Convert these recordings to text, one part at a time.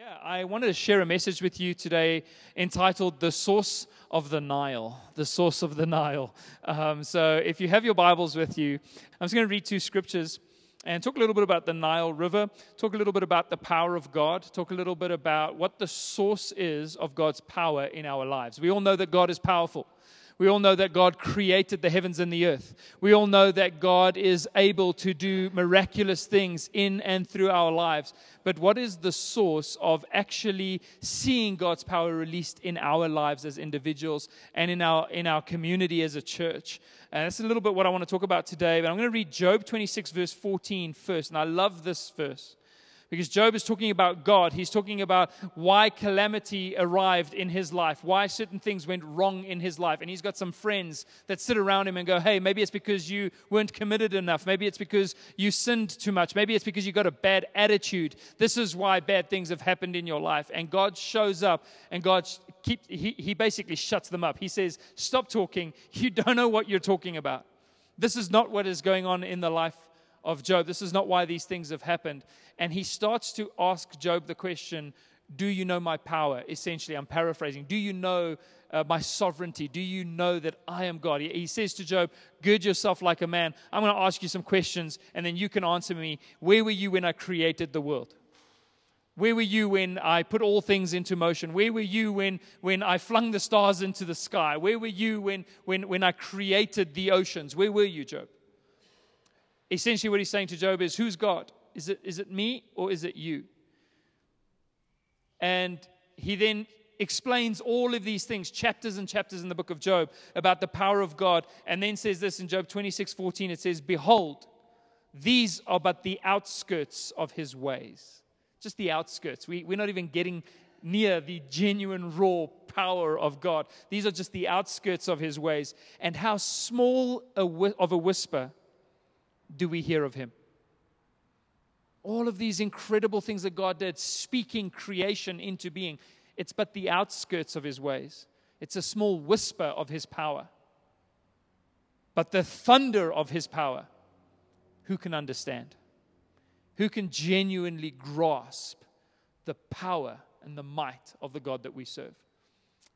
Yeah, I wanted to share a message with you today entitled The Source of the Nile. The Source of the Nile. Um, so, if you have your Bibles with you, I'm just going to read two scriptures and talk a little bit about the Nile River, talk a little bit about the power of God, talk a little bit about what the source is of God's power in our lives. We all know that God is powerful. We all know that God created the heavens and the earth. We all know that God is able to do miraculous things in and through our lives. But what is the source of actually seeing God's power released in our lives as individuals and in our, in our community as a church? And that's a little bit what I want to talk about today. But I'm going to read Job 26, verse 14 first. And I love this verse. Because Job is talking about God. He's talking about why calamity arrived in his life, why certain things went wrong in his life. And he's got some friends that sit around him and go, hey, maybe it's because you weren't committed enough. Maybe it's because you sinned too much. Maybe it's because you got a bad attitude. This is why bad things have happened in your life. And God shows up and God keep, he, he basically shuts them up. He says, stop talking. You don't know what you're talking about. This is not what is going on in the life of Job. This is not why these things have happened. And he starts to ask Job the question Do you know my power? Essentially, I'm paraphrasing. Do you know uh, my sovereignty? Do you know that I am God? He, he says to Job, Gird yourself like a man. I'm going to ask you some questions, and then you can answer me. Where were you when I created the world? Where were you when I put all things into motion? Where were you when, when I flung the stars into the sky? Where were you when, when, when I created the oceans? Where were you, Job? Essentially, what he's saying to Job is, Who's God? Is it, is it me or is it you? And he then explains all of these things, chapters and chapters in the book of Job, about the power of God. And then says this in Job 26 14 it says, Behold, these are but the outskirts of his ways. Just the outskirts. We, we're not even getting near the genuine, raw power of God. These are just the outskirts of his ways. And how small a, of a whisper do we hear of him? All of these incredible things that God did, speaking creation into being, it's but the outskirts of his ways. It's a small whisper of his power. But the thunder of his power, who can understand? Who can genuinely grasp the power and the might of the God that we serve?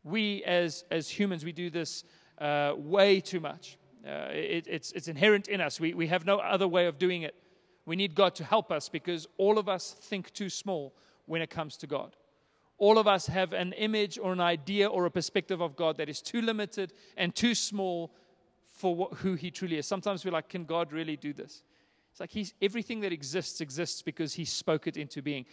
We, as, as humans, we do this uh, way too much. Uh, it, it's, it's inherent in us. We, we have no other way of doing it. We need God to help us because all of us think too small when it comes to God. All of us have an image or an idea or a perspective of God that is too limited and too small for what, who He truly is. Sometimes we're like, can God really do this? It's like he's, everything that exists exists because He spoke it into being.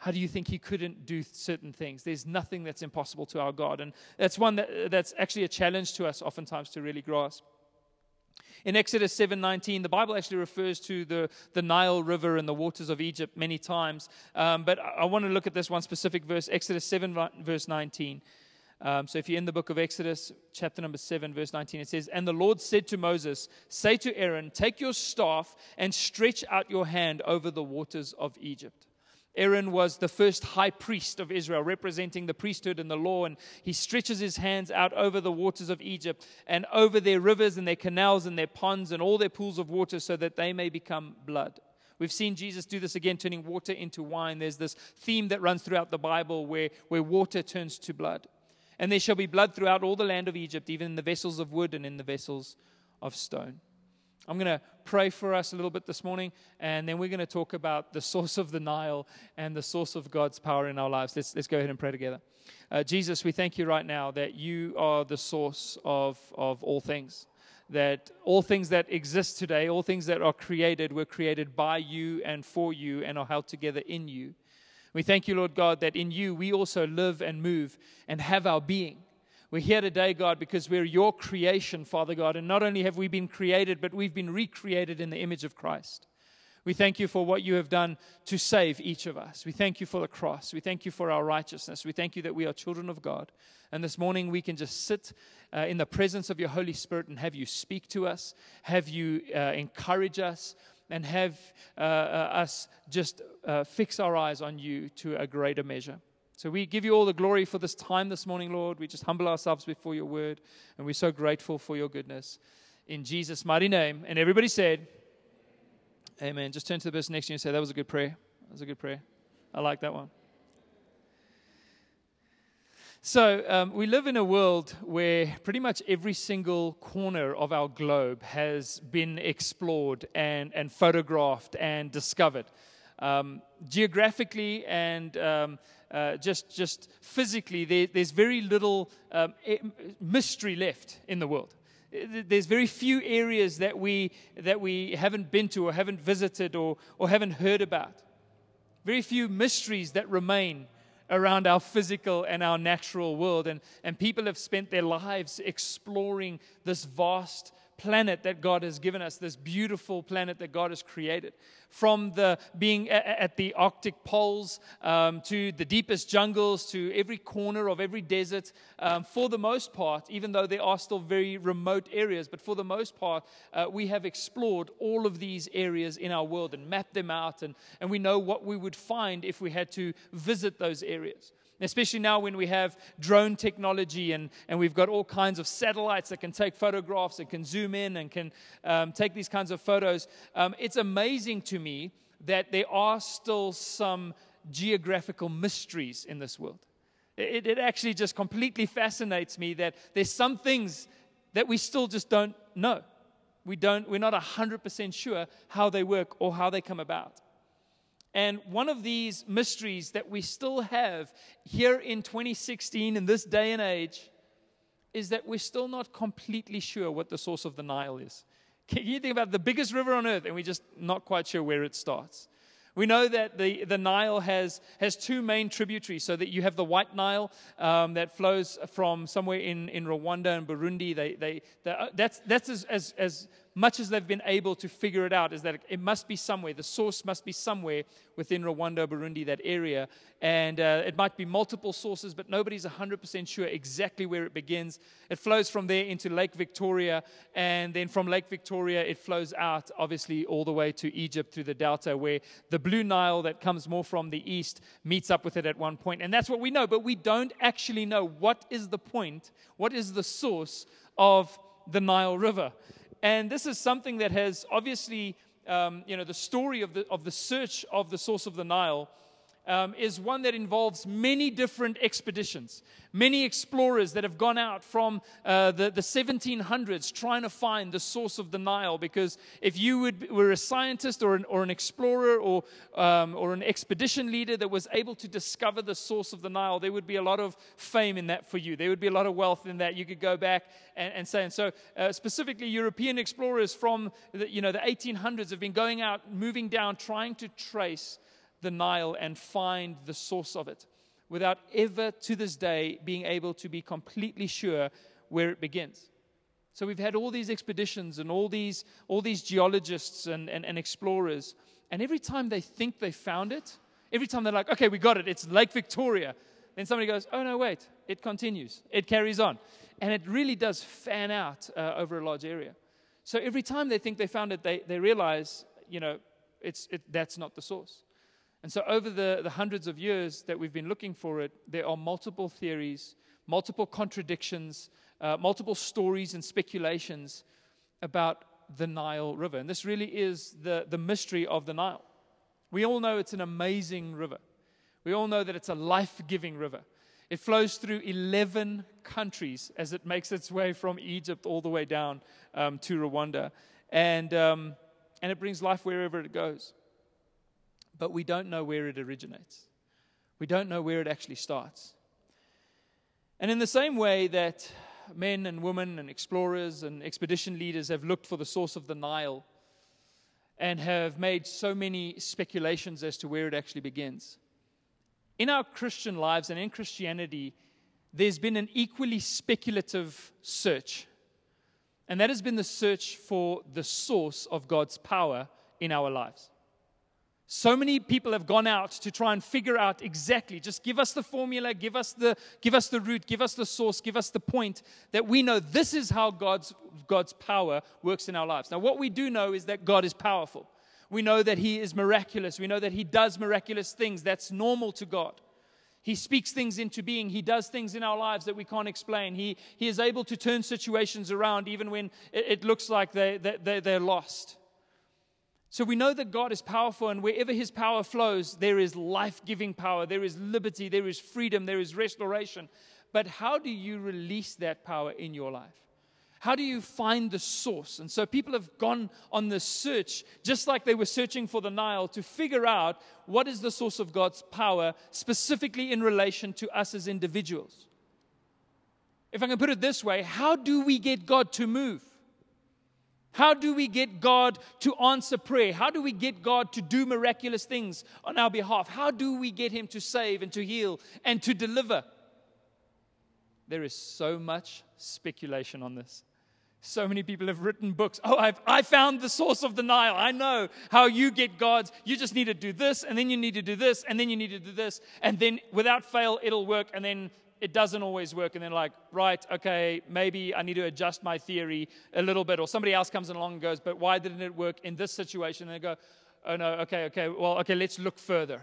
How do you think he couldn't do certain things? There's nothing that's impossible to our God. And that's one that, that's actually a challenge to us, oftentimes, to really grasp. In Exodus 7:19, the Bible actually refers to the, the Nile River and the waters of Egypt many times. Um, but I, I want to look at this one specific verse, Exodus 7, verse 19. Um, so if you're in the book of Exodus, chapter number 7, verse 19, it says, And the Lord said to Moses, Say to Aaron, Take your staff and stretch out your hand over the waters of Egypt. Aaron was the first high priest of Israel, representing the priesthood and the law, and he stretches his hands out over the waters of Egypt and over their rivers and their canals and their ponds and all their pools of water so that they may become blood. We've seen Jesus do this again, turning water into wine. There's this theme that runs throughout the Bible where, where water turns to blood. And there shall be blood throughout all the land of Egypt, even in the vessels of wood and in the vessels of stone. I'm going to pray for us a little bit this morning, and then we're going to talk about the source of the Nile and the source of God's power in our lives. Let's, let's go ahead and pray together. Uh, Jesus, we thank you right now that you are the source of, of all things. That all things that exist today, all things that are created, were created by you and for you and are held together in you. We thank you, Lord God, that in you we also live and move and have our being. We're here today, God, because we're your creation, Father God. And not only have we been created, but we've been recreated in the image of Christ. We thank you for what you have done to save each of us. We thank you for the cross. We thank you for our righteousness. We thank you that we are children of God. And this morning we can just sit uh, in the presence of your Holy Spirit and have you speak to us, have you uh, encourage us, and have uh, uh us just uh, fix our eyes on you to a greater measure. So we give you all the glory for this time this morning, Lord. We just humble ourselves before your word, and we're so grateful for your goodness. In Jesus' mighty name. And everybody said, Amen. Just turn to the person next to you and say, That was a good prayer. That was a good prayer. I like that one. So, um, we live in a world where pretty much every single corner of our globe has been explored and, and photographed and discovered. Um, geographically and um, uh, just, just physically, there, there's very little um, mystery left in the world. There's very few areas that we, that we haven't been to or haven't visited or, or haven't heard about. Very few mysteries that remain around our physical and our natural world. And, and people have spent their lives exploring this vast planet that God has given us, this beautiful planet that God has created. From the being at the Arctic poles um, to the deepest jungles to every corner of every desert, um, for the most part, even though there are still very remote areas, but for the most part, uh, we have explored all of these areas in our world and mapped them out, and, and we know what we would find if we had to visit those areas especially now when we have drone technology and, and we've got all kinds of satellites that can take photographs and can zoom in and can um, take these kinds of photos. Um, it's amazing to me that there are still some geographical mysteries in this world. It, it actually just completely fascinates me that there's some things that we still just don't know. We don't, we're not 100% sure how they work or how they come about. And one of these mysteries that we still have here in 2016, in this day and age, is that we're still not completely sure what the source of the Nile is. Can you think about the biggest river on earth, and we're just not quite sure where it starts? We know that the, the Nile has, has two main tributaries, so that you have the White Nile um, that flows from somewhere in, in Rwanda and Burundi. They, they, uh, that's that's as, as much as they've been able to figure it out, is that it must be somewhere. The source must be somewhere within Rwanda, Burundi, that area. And uh, it might be multiple sources, but nobody's 100% sure exactly where it begins. It flows from there into Lake Victoria, and then from Lake Victoria, it flows out, obviously, all the way to Egypt through the Delta, where the Blue Nile that comes more from the east meets up with it at one point. And that's what we know, but we don't actually know what is the point, what is the source of the Nile River. And this is something that has obviously, um, you know, the story of the, of the search of the source of the Nile um, is one that involves many different expeditions, many explorers that have gone out from uh, the, the 1700s trying to find the source of the Nile. Because if you would, were a scientist or an, or an explorer or, um, or an expedition leader that was able to discover the source of the Nile, there would be a lot of fame in that for you. There would be a lot of wealth in that. You could go back and, and say. And so, uh, specifically, European explorers from the, you know, the 1800s have been going out, moving down, trying to trace the Nile and find the source of it without ever to this day being able to be completely sure where it begins. So we've had all these expeditions and all these, all these geologists and, and, and explorers, and every time they think they found it, every time they're like, okay, we got it, it's Lake Victoria, then somebody goes, oh no, wait, it continues, it carries on. And it really does fan out uh, over a large area. So every time they think they found it, they, they realize, you know, it's, it, that's not the source. And so, over the, the hundreds of years that we've been looking for it, there are multiple theories, multiple contradictions, uh, multiple stories and speculations about the Nile River. And this really is the, the mystery of the Nile. We all know it's an amazing river, we all know that it's a life giving river. It flows through 11 countries as it makes its way from Egypt all the way down um, to Rwanda. And, um, and it brings life wherever it goes but we don't know where it originates. We don't know where it actually starts. And in the same way that men and women and explorers and expedition leaders have looked for the source of the Nile and have made so many speculations as to where it actually begins. In our Christian lives and in Christianity, there's been an equally speculative search. And that has been the search for the source of God's power in our lives. So many people have gone out to try and figure out exactly, just give us the formula, give us the, give us the root, give us the source, give us the point that we know this is how God's, God's power works in our lives. Now, what we do know is that God is powerful. We know that He is miraculous. We know that He does miraculous things. That's normal to God. He speaks things into being. He does things in our lives that we can't explain. He, he is able to turn situations around even when it, it looks like they, they, they're lost. So we know that God is powerful, and wherever His power flows, there is life giving power, there is liberty, there is freedom, there is restoration. But how do you release that power in your life? How do you find the source? And so people have gone on this search, just like they were searching for the Nile, to figure out what is the source of God's power, specifically in relation to us as individuals. If I can put it this way, how do we get God to move? How do we get God to answer prayer? How do we get God to do miraculous things on our behalf? How do we get Him to save and to heal and to deliver? There is so much speculation on this. So many people have written books. Oh, I've, I found the source of the Nile. I know how you get God's. You just need to do this, and then you need to do this, and then you need to do this, and then without fail, it'll work. And then it doesn't always work. And then, like, right, okay, maybe I need to adjust my theory a little bit. Or somebody else comes along and goes, but why didn't it work in this situation? And they go, oh, no, okay, okay, well, okay, let's look further.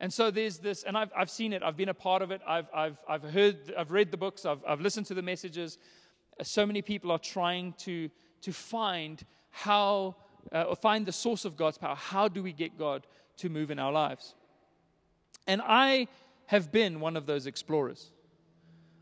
And so there's this, and I've, I've seen it, I've been a part of it, I've, I've, I've heard, I've read the books, I've, I've listened to the messages. So many people are trying to, to find how, uh, or find the source of God's power. How do we get God to move in our lives? And I have been one of those explorers.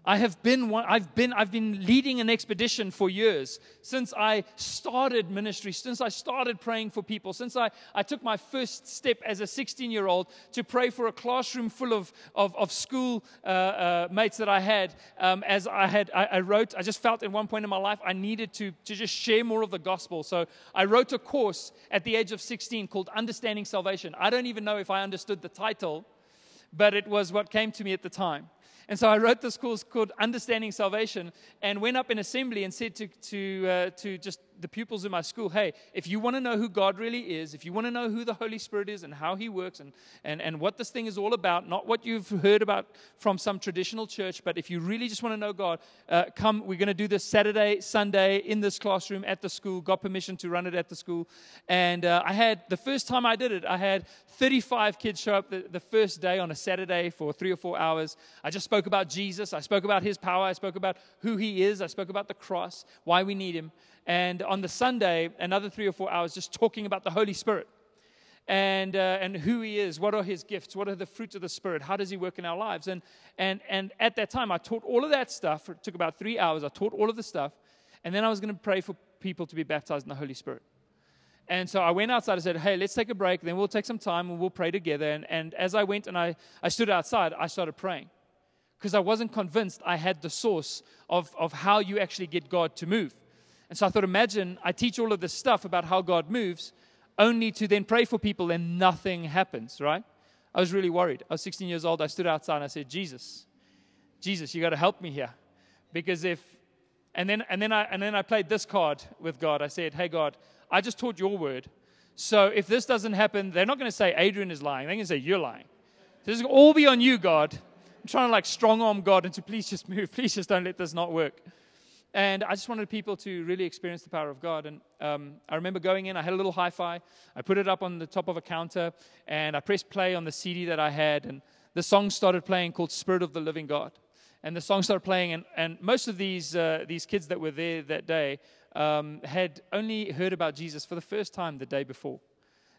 I have been one, I've been I've been leading an expedition for years since I started ministry, since I started praying for people, since I, I took my first step as a 16 year old to pray for a classroom full of, of, of school uh, uh, mates that I had. Um, as I had I, I wrote, I just felt at one point in my life I needed to, to just share more of the gospel. So I wrote a course at the age of 16 called Understanding Salvation. I don't even know if I understood the title, but it was what came to me at the time. And so I wrote this course called Understanding Salvation and went up in assembly and said to, to, uh, to just the pupils in my school, hey, if you want to know who God really is, if you want to know who the Holy Spirit is and how He works and, and, and what this thing is all about, not what you've heard about from some traditional church, but if you really just want to know God, uh, come, we're going to do this Saturday, Sunday in this classroom at the school, got permission to run it at the school. And uh, I had, the first time I did it, I had 35 kids show up the, the first day on a Saturday for three or four hours. I just spoke about Jesus, I spoke about His power, I spoke about who He is, I spoke about the cross, why we need Him and on the Sunday, another three or four hours just talking about the Holy Spirit and, uh, and who He is, what are His gifts, what are the fruits of the Spirit, how does He work in our lives. And, and, and at that time, I taught all of that stuff. It took about three hours. I taught all of the stuff. And then I was going to pray for people to be baptized in the Holy Spirit. And so I went outside. I said, Hey, let's take a break. Then we'll take some time and we'll pray together. And, and as I went and I, I stood outside, I started praying because I wasn't convinced I had the source of, of how you actually get God to move. And so I thought, imagine I teach all of this stuff about how God moves, only to then pray for people and nothing happens, right? I was really worried. I was 16 years old. I stood outside and I said, Jesus, Jesus, you got to help me here. Because if, and then, and, then I, and then I played this card with God. I said, Hey, God, I just taught your word. So if this doesn't happen, they're not going to say Adrian is lying. They're going to say, You're lying. This is all be on you, God. I'm trying to like strong arm God into please just move. Please just don't let this not work. And I just wanted people to really experience the power of God. And um, I remember going in, I had a little hi fi. I put it up on the top of a counter, and I pressed play on the CD that I had. And the song started playing called Spirit of the Living God. And the song started playing, and, and most of these, uh, these kids that were there that day um, had only heard about Jesus for the first time the day before.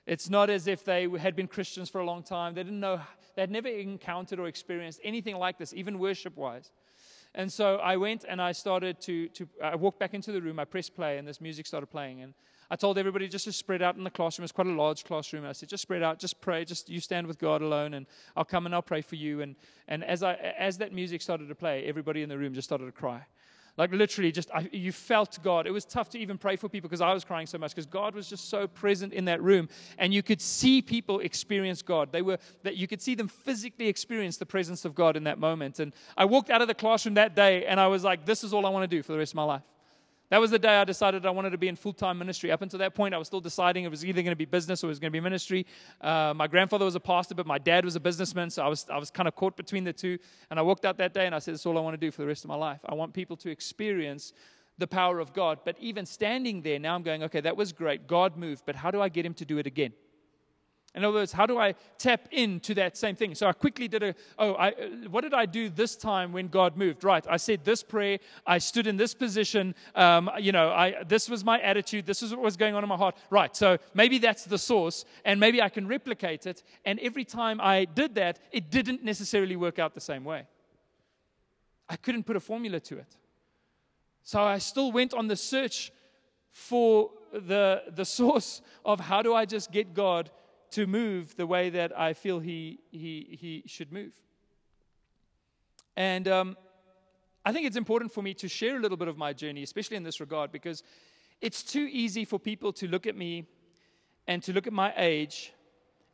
It's not as if they had been Christians for a long time. They didn't know, they had never encountered or experienced anything like this, even worship wise. And so I went and I started to, to, I walked back into the room, I pressed play, and this music started playing. And I told everybody just to spread out in the classroom. It's quite a large classroom. I said, just spread out, just pray, just you stand with God alone, and I'll come and I'll pray for you. And, and as, I, as that music started to play, everybody in the room just started to cry. Like literally, just I, you felt God. It was tough to even pray for people because I was crying so much because God was just so present in that room, and you could see people experience God. They were that you could see them physically experience the presence of God in that moment. And I walked out of the classroom that day, and I was like, "This is all I want to do for the rest of my life." That was the day I decided I wanted to be in full time ministry. Up until that point, I was still deciding it was either going to be business or it was going to be ministry. Uh, my grandfather was a pastor, but my dad was a businessman, so I was, I was kind of caught between the two. And I walked out that day and I said, That's all I want to do for the rest of my life. I want people to experience the power of God. But even standing there, now I'm going, Okay, that was great. God moved, but how do I get him to do it again? In other words, how do I tap into that same thing? So I quickly did a, oh, I, what did I do this time when God moved? Right, I said this prayer, I stood in this position, um, you know, I, this was my attitude, this is what was going on in my heart. Right, so maybe that's the source, and maybe I can replicate it. And every time I did that, it didn't necessarily work out the same way. I couldn't put a formula to it. So I still went on the search for the, the source of how do I just get God to move the way that I feel He, he, he should move. And um, I think it's important for me to share a little bit of my journey, especially in this regard, because it's too easy for people to look at me and to look at my age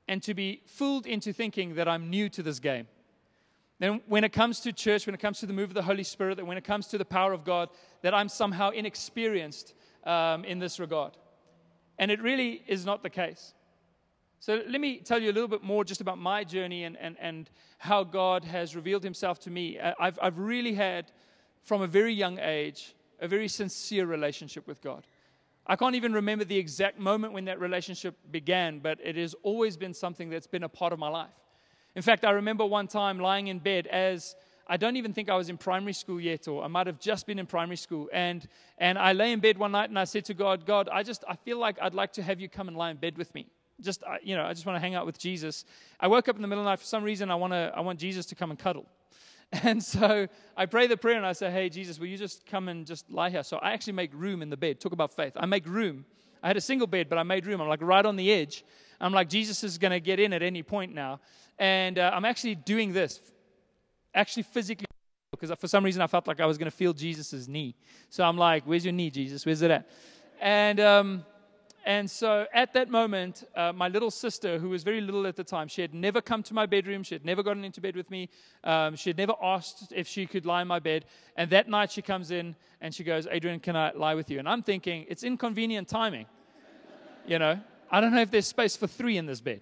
and to be fooled into thinking that I'm new to this game. Then, when it comes to church, when it comes to the move of the Holy Spirit, that when it comes to the power of God, that I'm somehow inexperienced um, in this regard. And it really is not the case. So let me tell you a little bit more just about my journey and, and, and how God has revealed himself to me. Uh, I've, I've really had, from a very young age, a very sincere relationship with God. I can't even remember the exact moment when that relationship began, but it has always been something that's been a part of my life. In fact, I remember one time lying in bed as I don't even think I was in primary school yet, or I might have just been in primary school. And, and I lay in bed one night and I said to God, God, I just, I feel like I'd like to have you come and lie in bed with me. Just, you know, I just want to hang out with Jesus. I woke up in the middle of the night. For some reason, I, want to, I want Jesus to come and cuddle. And so I pray the prayer and I say, Hey, Jesus, will you just come and just lie here? So I actually make room in the bed. Talk about faith. I make room. I had a single bed, but I made room. I'm like right on the edge. I'm like, Jesus is going to get in at any point now. And uh, I'm actually doing this, actually physically, because for some reason I felt like I was going to feel Jesus' knee. So I'm like, Where's your knee, Jesus? Where's it at? And, um, and so at that moment, uh, my little sister, who was very little at the time, she had never come to my bedroom. She had never gotten into bed with me. Um, she had never asked if she could lie in my bed. And that night she comes in and she goes, Adrian, can I lie with you? And I'm thinking, it's inconvenient timing. You know, I don't know if there's space for three in this bed.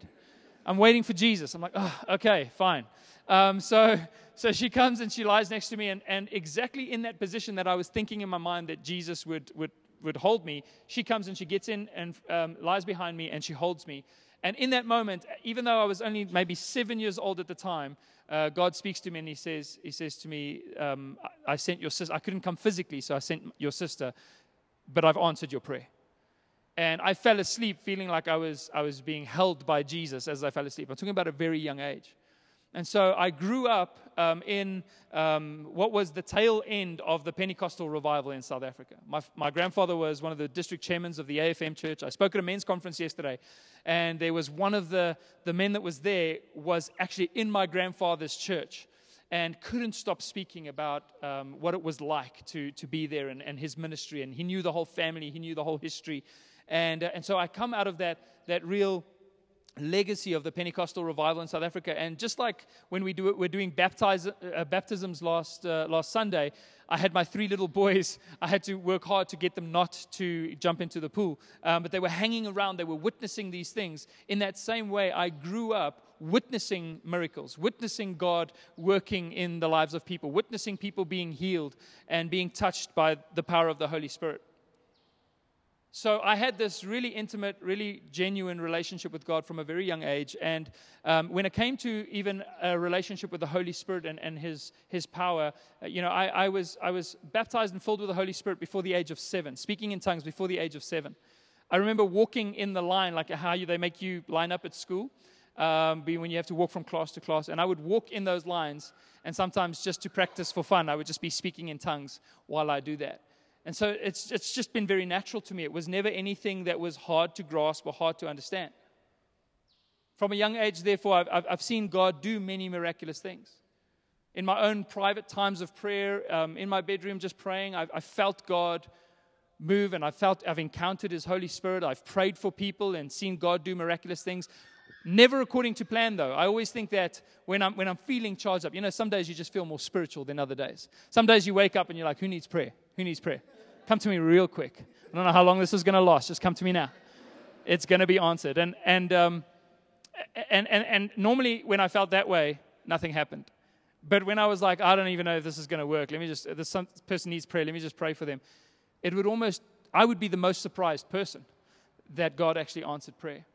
I'm waiting for Jesus. I'm like, oh, okay, fine. Um, so, so she comes and she lies next to me, and, and exactly in that position that I was thinking in my mind that Jesus would, would, would hold me, she comes and she gets in and um, lies behind me and she holds me. And in that moment, even though I was only maybe seven years old at the time, uh, God speaks to me and He says, He says to me, um, I, I sent your sister. I couldn't come physically, so I sent your sister, but I've answered your prayer. And I fell asleep feeling like I was, I was being held by Jesus as I fell asleep. I'm talking about a very young age. And so I grew up um, in um, what was the tail end of the Pentecostal revival in South Africa. My, my grandfather was one of the district chairmen of the AFM church. I spoke at a men's conference yesterday, and there was one of the, the men that was there was actually in my grandfather's church and couldn't stop speaking about um, what it was like to, to be there and, and his ministry. And he knew the whole family, he knew the whole history. And, uh, and so I come out of that, that real legacy of the Pentecostal revival in South Africa. And just like when we do it, we're doing baptize, uh, baptisms last, uh, last Sunday, I had my three little boys. I had to work hard to get them not to jump into the pool. Um, but they were hanging around, they were witnessing these things. In that same way, I grew up witnessing miracles, witnessing God working in the lives of people, witnessing people being healed and being touched by the power of the Holy Spirit. So I had this really intimate, really genuine relationship with God from a very young age. And um, when it came to even a relationship with the Holy Spirit and, and His, His power, uh, you know, I, I, was, I was baptized and filled with the Holy Spirit before the age of seven, speaking in tongues before the age of seven. I remember walking in the line, like how you, they make you line up at school, um, when you have to walk from class to class. And I would walk in those lines, and sometimes just to practice for fun, I would just be speaking in tongues while I do that. And so it's, it's just been very natural to me. It was never anything that was hard to grasp or hard to understand. From a young age, therefore, I've, I've seen God do many miraculous things. In my own private times of prayer, um, in my bedroom, just praying, I've, I've felt God move and I felt I've encountered His Holy Spirit. I've prayed for people and seen God do miraculous things. Never according to plan, though. I always think that when I'm, when I'm feeling charged up, you know, some days you just feel more spiritual than other days. Some days you wake up and you're like, who needs prayer? Who needs prayer? Come to me real quick. I don't know how long this is going to last. Just come to me now. It's going to be answered. And, and, um, and, and, and normally when I felt that way, nothing happened. But when I was like, I don't even know if this is going to work, let me just, this person needs prayer, let me just pray for them. It would almost, I would be the most surprised person that God actually answered prayer.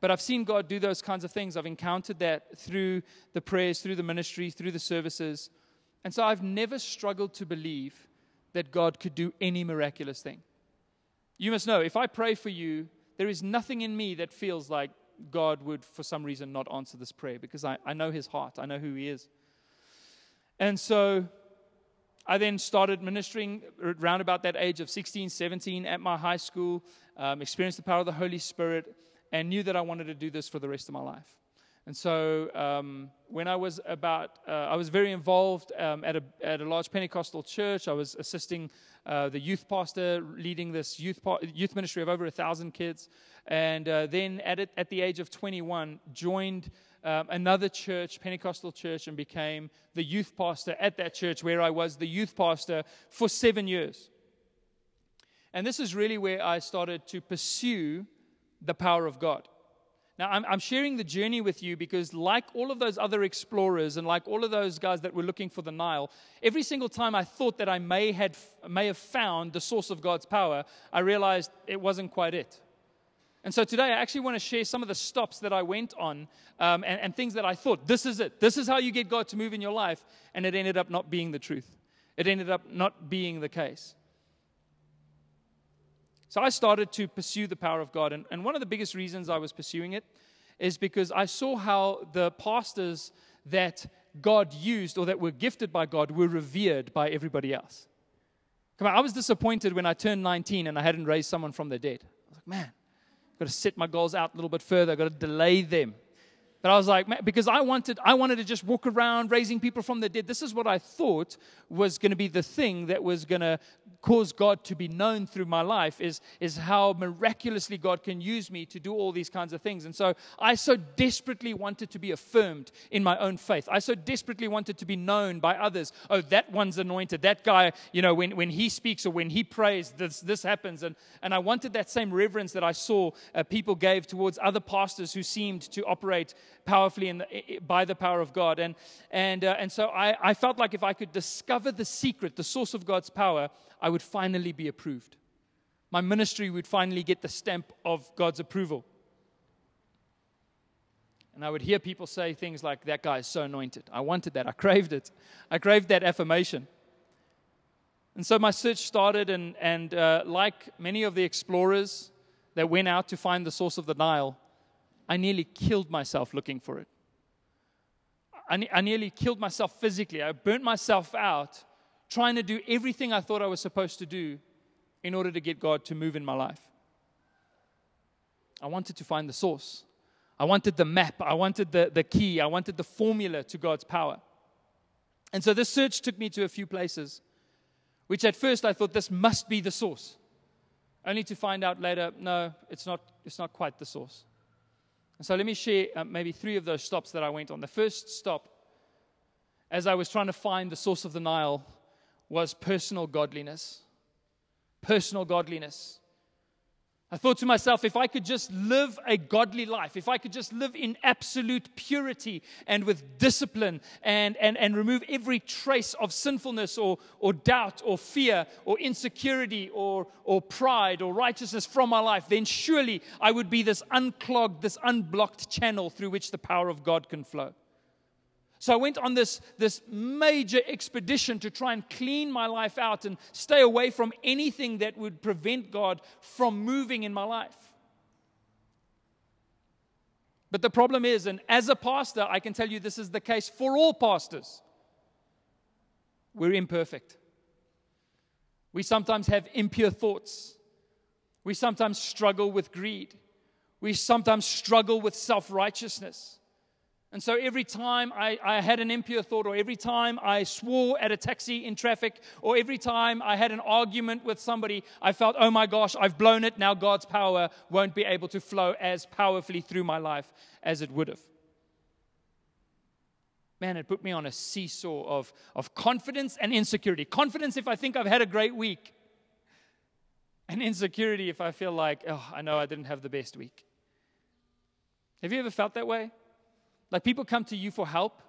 But I've seen God do those kinds of things. I've encountered that through the prayers, through the ministry, through the services. And so I've never struggled to believe that God could do any miraculous thing. You must know, if I pray for you, there is nothing in me that feels like God would, for some reason, not answer this prayer because I, I know his heart, I know who he is. And so I then started ministering around about that age of 16, 17 at my high school, um, experienced the power of the Holy Spirit, and knew that I wanted to do this for the rest of my life. And so um, when I was about, uh, I was very involved um, at, a, at a large Pentecostal church. I was assisting uh, the youth pastor, leading this youth, youth ministry of over a thousand kids. And uh, then at, it, at the age of 21, joined um, another church, Pentecostal church, and became the youth pastor at that church where I was the youth pastor for seven years. And this is really where I started to pursue the power of God. Now, I'm, I'm, sharing the journey with you because, like all of those other explorers and like all of those guys that were looking for the Nile, every single time I thought that I may, had, may have found the source of God's power, I realized it wasn't quite it. And so today, I actually want to share some of the stops that I went on um, and, and things that I thought, this is it. This is how you get God to move in your life. And it ended up not being the truth, it ended up not being the case. So I started to pursue the power of God. And, and one of the biggest reasons I was pursuing it is because I saw how the pastors that God used or that were gifted by God were revered by everybody else. Come on, I was disappointed when I turned 19 and I hadn't raised someone from the dead. I was like, man, I've got to set my goals out a little bit further. I've got to delay them. But I was like, man, because I wanted, I wanted to just walk around raising people from the dead. This is what I thought was going to be the thing that was going to cause God to be known through my life is, is how miraculously God can use me to do all these kinds of things. And so I so desperately wanted to be affirmed in my own faith. I so desperately wanted to be known by others. Oh, that one's anointed. That guy, you know, when, when he speaks or when he prays, this, this happens. And, and I wanted that same reverence that I saw uh, people gave towards other pastors who seemed to operate powerfully the, by the power of God. And, and, uh, and so I, I felt like if I could discover the secret, the source of God's power, I would finally be approved. My ministry would finally get the stamp of God's approval. And I would hear people say things like, That guy is so anointed. I wanted that. I craved it. I craved that affirmation. And so my search started, and, and uh, like many of the explorers that went out to find the source of the Nile, I nearly killed myself looking for it. I, I nearly killed myself physically. I burnt myself out trying to do everything I thought I was supposed to do in order to get God to move in my life. I wanted to find the source. I wanted the map. I wanted the, the key. I wanted the formula to God's power. And so this search took me to a few places, which at first I thought this must be the source. Only to find out later, no, it's not, it's not quite the source. And so let me share uh, maybe three of those stops that I went on. The first stop, as I was trying to find the source of the Nile, was personal godliness. Personal godliness. I thought to myself, if I could just live a godly life, if I could just live in absolute purity and with discipline and, and, and remove every trace of sinfulness or, or doubt or fear or insecurity or, or pride or righteousness from my life, then surely I would be this unclogged, this unblocked channel through which the power of God can flow. So I went on this, this major expedition to try and clean my life out and stay away from anything that would prevent God from moving in my life. But the problem is, and as a pastor, I can tell you this is the case for all pastors. We're imperfect. We sometimes have impure thoughts. We sometimes struggle with greed. We sometimes struggle with self righteousness. And so every time I, I, had an impure thought, or every time I swore at a taxi in traffic, or every time I had an argument with somebody, I felt, oh my gosh, I've blown it. Now God's power won't be able to flow as powerfully through my life as it would have. Man, it put me on a seesaw of, of confidence and insecurity. Confidence if I think I've had a great week, and insecurity if I feel like, oh, I know I didn't have the best week. Have you ever felt that way? Like people come to you for help.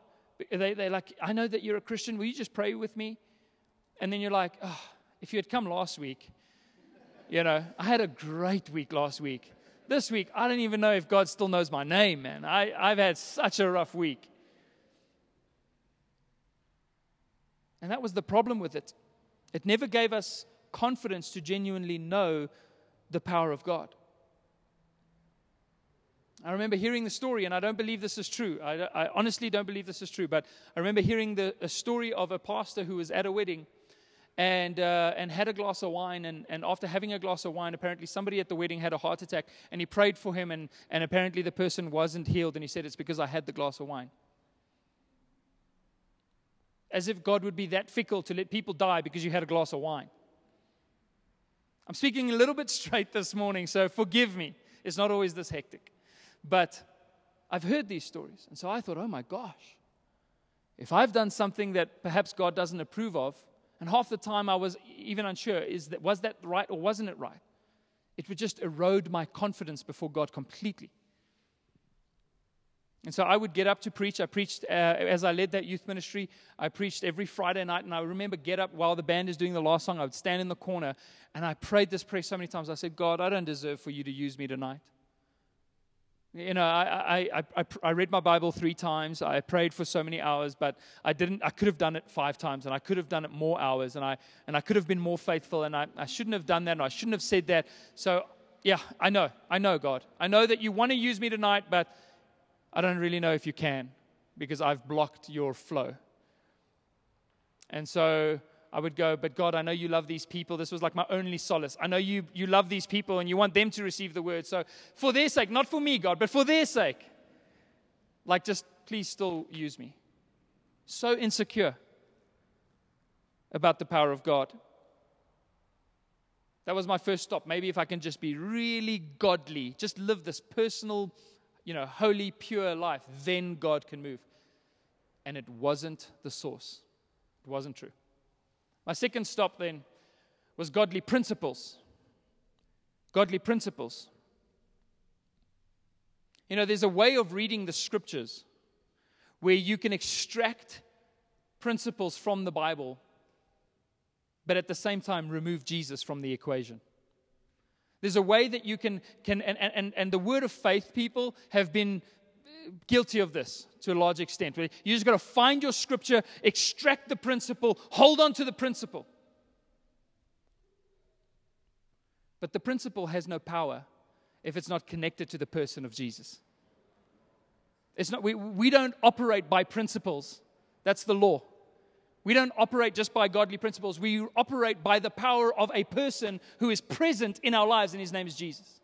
They, they're like, I know that you're a Christian. Will you just pray with me? And then you're like, oh, if you had come last week, you know, I had a great week last week. this week, I don't even know if God still knows my name, man. I, I've had such a rough week. And that was the problem with it. It never gave us confidence to genuinely know the power of God. I remember hearing the story, and I don't believe this is true. I, I honestly don't believe this is true, but I remember hearing the, a story of a pastor who was at a wedding and, uh, and had a glass of wine. And, and after having a glass of wine, apparently somebody at the wedding had a heart attack, and he prayed for him, and, and apparently the person wasn't healed. And he said, It's because I had the glass of wine. As if God would be that fickle to let people die because you had a glass of wine. I'm speaking a little bit straight this morning, so forgive me. It's not always this hectic. But I've heard these stories. And so I thought, oh my gosh, if I've done something that perhaps God doesn't approve of, and half the time I was even unsure, is that, was that right or wasn't it right? It would just erode my confidence before God completely. And so I would get up to preach. I preached uh, as I led that youth ministry. I preached every Friday night, and I remember get up while the band is doing the last song. I would stand in the corner, and I prayed this prayer so many times. I said, God, I don't deserve for you to use me tonight. You know, I, I, I, I, read my Bible three times. I prayed for so many hours, but I didn't. I could have done it five times, and I could have done it more hours, and I and I could have been more faithful, and I, I shouldn't have done that, and I shouldn't have said that. So, yeah, I know, I know, God, I know that you want to use me tonight, but I don't really know if you can, because I've blocked your flow. And so I would go, But God, I know you love these people. This was like my only solace. I know you, you love these people and you want them to receive the word. So, for their sake, not for me, God, but for their sake, like just please still use me. So insecure about the power of God. That was my first stop. Maybe if I can just be really godly, just live this personal, you know, holy, pure life, then God can move. And it wasn't the source, it wasn't true. My second stop then was godly principles. Godly principles. You know, there's a way of reading the scriptures where you can extract principles from the Bible, but at the same time remove Jesus from the equation. There's a way that you can, can and, and, and the word of faith people have been guilty of this to a large extent. You just got to find your scripture, extract the principle, hold on to the principle. But the principle has no power if it's not connected to the person of Jesus. It's not, we, we don't operate by principles. That's the law. We don't operate just by godly principles. We operate by the power of a person who is present in our lives, and his name is Jesus.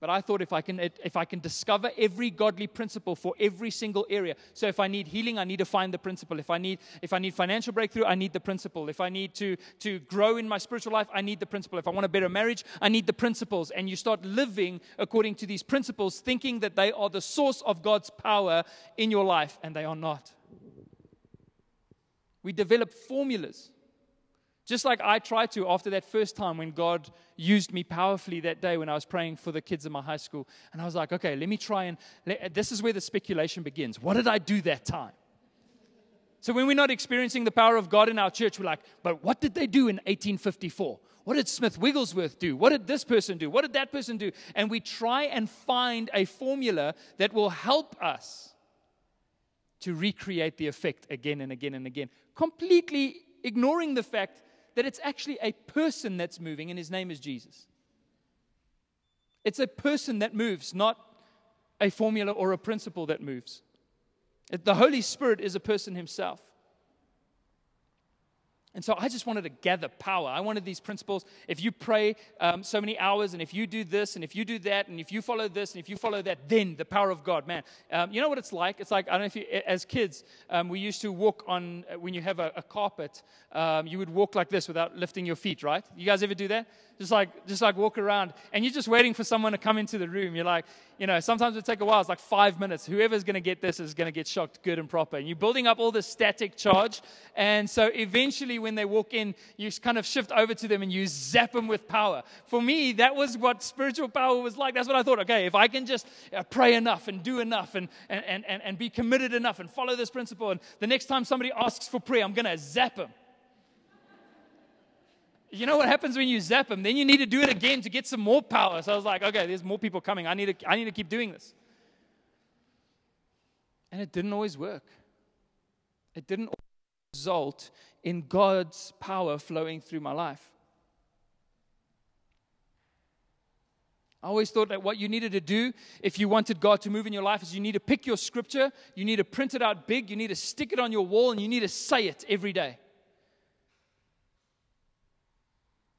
But I thought if I can if I can discover every godly principle for every single area. So if I need healing, I need to find the principle. If I need if I need financial breakthrough, I need the principle. If I need to to grow in my spiritual life, I need the principle. If I want a better marriage, I need the principles. And you start living according to these principles, thinking that they are the source of God's power in your life, and they are not. We develop formulas just like I tried to after that first time when God used me powerfully that day when I was praying for the kids in my high school. And I was like, okay, let me try and. Let, this is where the speculation begins. What did I do that time? So when we're not experiencing the power of God in our church, we're like, but what did they do in 1854? What did Smith Wigglesworth do? What did this person do? What did that person do? And we try and find a formula that will help us to recreate the effect again and again and again, completely ignoring the fact that it's actually a person that's moving, and his name is Jesus. It's a person that moves, not a formula or a principle that moves. The Holy Spirit is a person himself. And so I just wanted to gather power. I wanted these principles. If you pray um, so many hours, and if you do this, and if you do that, and if you follow this, and if you follow that, then the power of God, man. Um, you know what it's like? It's like, I don't know if you, as kids, um, we used to walk on, uh, when you have a, a carpet, um, you would walk like this without lifting your feet, right? You guys ever do that? Just like just like walk around and you're just waiting for someone to come into the room. You're like you know sometimes it take a while. It's like five minutes. Whoever's going to get this is going to get shocked good and proper. And you're building up all this static charge. And so eventually when they walk in you kind of shift over to them and you zap them with power. For me that was what spiritual power was like. That's what i thought okay if i can just uh, pray enough and do enough and, and, and, and be committed enough and follow this principle and the next time somebody asks for prayer i'm going to zap them You know what happens when you zap them? Then you need to do it again to get some more power. So I was like, okay, there's more people coming. I need to, I need to keep doing this. And it didn't always work. It didn't result in God's power flowing through my life. I always thought that what you needed to do if you wanted God to move in your life is you need to pick your scripture, you need to print it out big, you need to stick it on your wall, and you need to say it every day.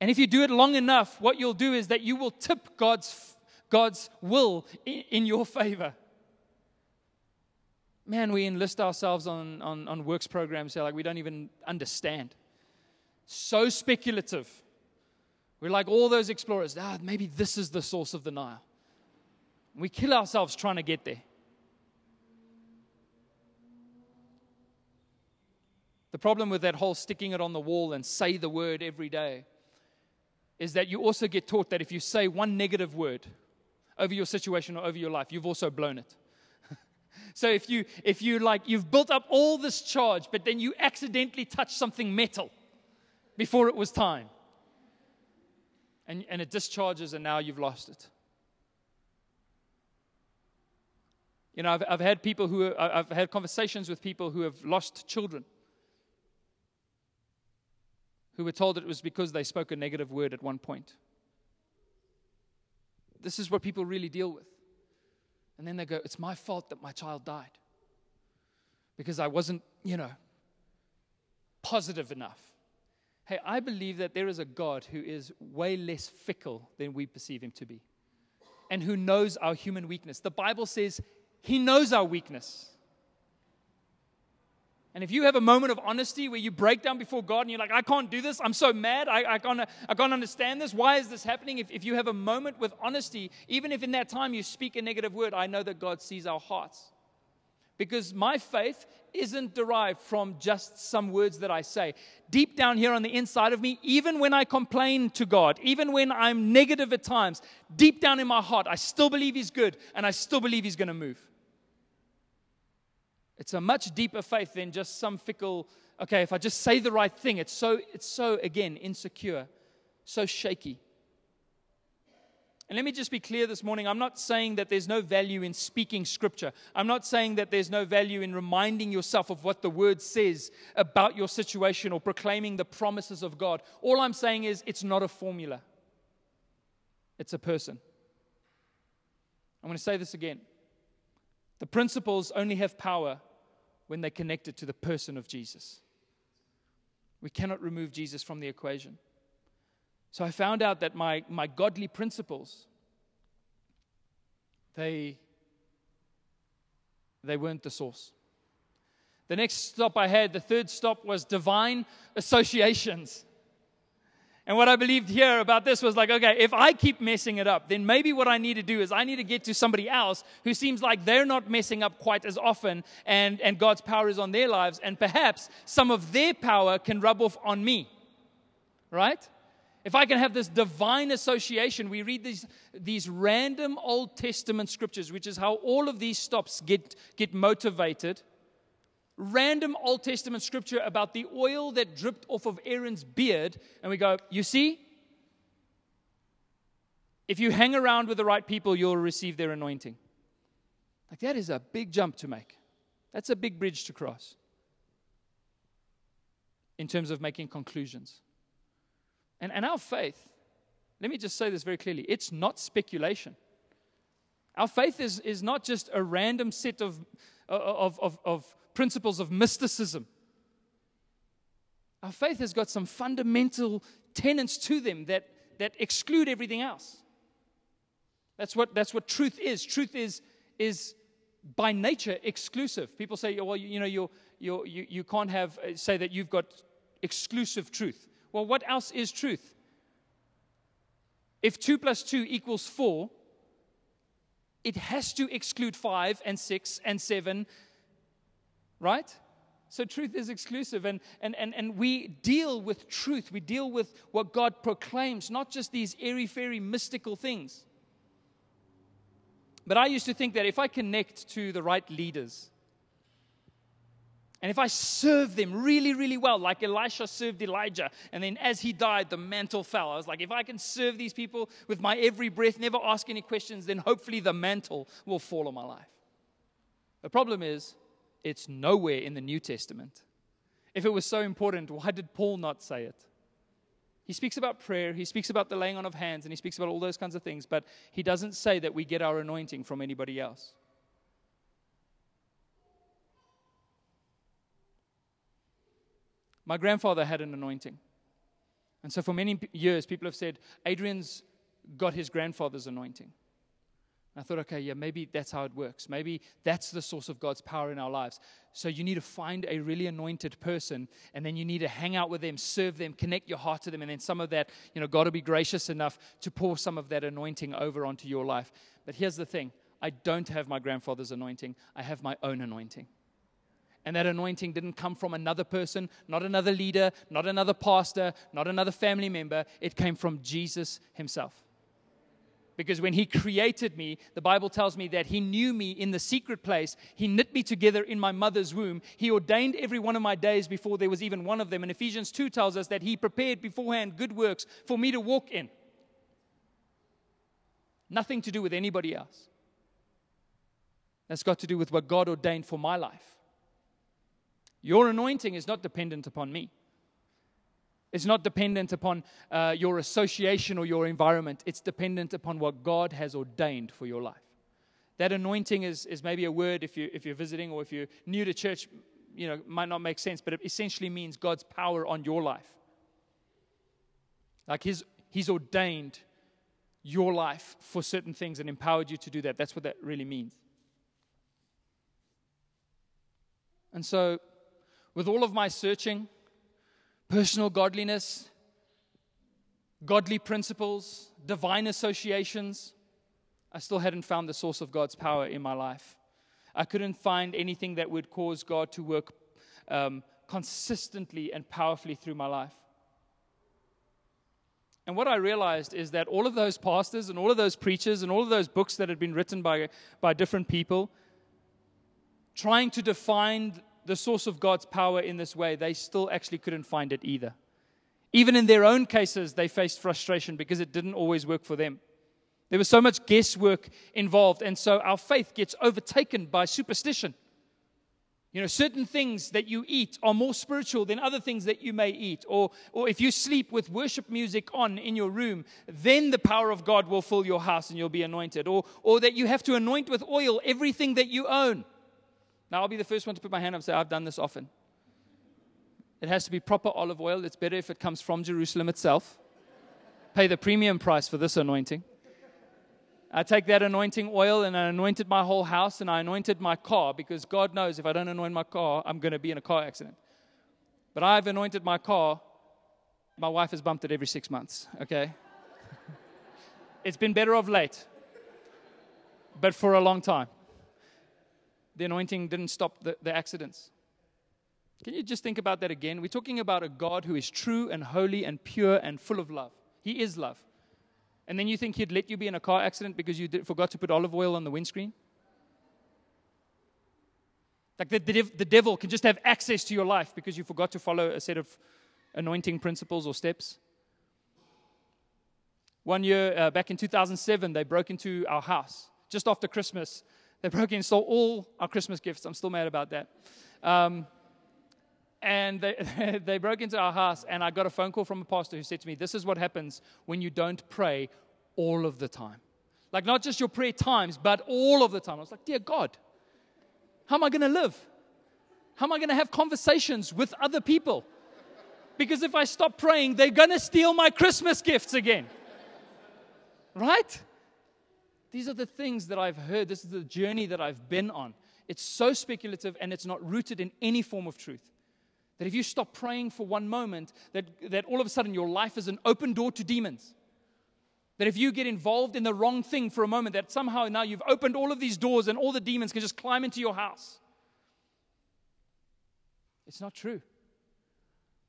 And if you do it long enough, what you'll do is that you will tip God's, God's will in, in your favor. Man, we enlist ourselves on, on, on works programs that like we don't even understand. So speculative. We're like all those explorers. Ah, maybe this is the source of the Nile. We kill ourselves trying to get there. The problem with that whole sticking it on the wall and say the word every day is that you also get taught that if you say one negative word over your situation or over your life, you've also blown it. so if you if you like you've built up all this charge, but then you accidentally touch something metal before it was time. And, and it discharges, and now you've lost it. You know, I've, I've had people who, I've had conversations with people who have lost children who were told it was because they spoke a negative word at one point. This is what people really deal with. And then they go, It's my fault that my child died because I wasn't, you know, positive enough. Hey, I believe that there is a God who is way less fickle than we perceive him to be and who knows our human weakness. The Bible says he knows our weakness. And if you have a moment of honesty where you break down before God and you're like, I can't do this, I'm so mad, I, I, can't, I can't understand this, why is this happening? If, if you have a moment with honesty, even if in that time you speak a negative word, I know that God sees our hearts. Because my faith isn't derived from just some words that I say. Deep down here on the inside of me, even when I complain to God, even when I'm negative at times, deep down in my heart, I still believe He's good and I still believe He's going to move. It's a much deeper faith than just some fickle, okay, if I just say the right thing, it's so, it's so again, insecure, so shaky. And let me just be clear this morning. I'm not saying that there's no value in speaking scripture. I'm not saying that there's no value in reminding yourself of what the word says about your situation or proclaiming the promises of God. All I'm saying is it's not a formula, it's a person. I'm going to say this again. The principles only have power when they're connected to the person of Jesus. We cannot remove Jesus from the equation. So I found out that my, my godly principles, they, they weren't the source. The next stop I had, the third stop, was divine associations. And what I believed here about this was like, okay, if I keep messing it up, then maybe what I need to do is I need to get to somebody else who seems like they're not messing up quite as often and, and God's power is on their lives. And perhaps some of their power can rub off on me. Right? If I can have this divine association, we read these, these random Old Testament scriptures, which is how all of these stops get, get motivated random Old Testament scripture about the oil that dripped off of Aaron's beard, and we go, You see? If you hang around with the right people, you'll receive their anointing. Like, that is a big jump to make. That's a big bridge to cross in terms of making conclusions. And, and our faith, let me just say this very clearly it's not speculation. Our faith is, is not just a random set of, of, of, of principles of mysticism. Our faith has got some fundamental tenets to them that, that exclude everything else. That's what, that's what truth is. Truth is, is by nature exclusive. People say, well, you, you know, you're, you're, you, you can't have, uh, say that you've got exclusive truth. Well, what else is truth? If 2 plus 2 equals 4, it has to exclude 5 and 6 and 7 right? So truth is exclusive, and, and, and, and we deal with truth. We deal with what God proclaims, not just these airy fairy mystical things. But I used to think that if I connect to the right leaders, And if I serve them really, really well, like Elisha served Elijah, and then as he died, the mantle fell. I was like, if I can serve these people with my every breath, never ask any questions, then hopefully the mantle will fall on my life. The problem is, it's nowhere in the New Testament. If it was so important, why did Paul not say it? He speaks about prayer, he speaks about the laying on of hands, and he speaks about all those kinds of things, but he doesn't say that we get our anointing from anybody else. My grandfather had an anointing. And so for many years, people have said, Adrian's got his grandfather's anointing. I thought, okay, yeah, maybe that's how it works. Maybe that's the source of God's power in our lives. So you need to find a really anointed person, and then you need to hang out with them, serve them, connect your heart to them, and then some of that, you know, God will be gracious enough to pour some of that anointing over onto your life. But here's the thing I don't have my grandfather's anointing, I have my own anointing. And that anointing didn't come from another person, not another leader, not another pastor, not another family member. It came from Jesus himself. Because when he created me, the Bible tells me that he knew me in the secret place. He knit me together in my mother's womb. He ordained every one of my days before there was even one of them. And Ephesians 2 tells us that he prepared beforehand good works for me to walk in. Nothing to do with anybody else. That's got to do with what God ordained for my life. Your anointing is not dependent upon me. It's not dependent upon uh, your association or your environment. It's dependent upon what God has ordained for your life. That anointing is, is maybe a word if, you, if you're visiting or if you're new to church, you know, might not make sense, but it essentially means God's power on your life. Like his, He's ordained your life for certain things and empowered you to do that. That's what that really means. And so with all of my searching, personal godliness, godly principles, divine associations, I still hadn't found the source of God's power in my life. I couldn't find anything that would cause God to work um, consistently and powerfully through my life. And what I realized is that all of those pastors and all of those preachers and all of those books that had been written by, by different people, trying to define the source of God's power in this way, they still actually couldn't find it either. Even in their own cases, they faced frustration because it didn't always work for them. There was so much guesswork involved, and so our faith gets overtaken by superstition. You know, certain things that you eat are more spiritual than other things that you may eat. Or, or if you sleep with worship music on in your room, then the power of God will fill your house and you'll be anointed. Or, or that you have to anoint with oil everything that you own. Now, I'll be the first one to put my hand up and say, I've done this often. It has to be proper olive oil. It's better if it comes from Jerusalem itself. Pay the premium price for this anointing. I take that anointing oil and I anointed my whole house and I anointed my car because God knows if I don't anoint my car, I'm going to be in a car accident. But I've anointed my car. My wife has bumped it every six months, okay? it's been better of late, but for a long time the anointing didn't stop the, the accidents. Can you just think about that again? We're talking about a God who is true and holy and pure and full of love. He is love. And then you think He'd let you be in a car accident because you did, forgot to put olive oil on the windscreen? Like the, the, the devil can just have access to your life because you forgot to follow a set of anointing principles or steps. One year, uh, back in 2007, they broke into our house just after Christmas. They broke in, stole all our Christmas gifts. I'm still mad about that. Um, and they, they broke into our house, and I got a phone call from a pastor who said to me, This is what happens when you don't pray all of the time. Like, not just your prayer times, but all of the time. I was like, Dear God, how am I going to live? How am I going to have conversations with other people? Because if I stop praying, they're going to steal my Christmas gifts again. Right? These are the things that I've heard. This is the journey that I've been on. It's so speculative and it's not rooted in any form of truth. That if you stop praying for one moment, that, that all of a sudden your life is an open door to demons. That if you get involved in the wrong thing for a moment, that somehow now you've opened all of these doors and all the demons can just climb into your house. It's not true.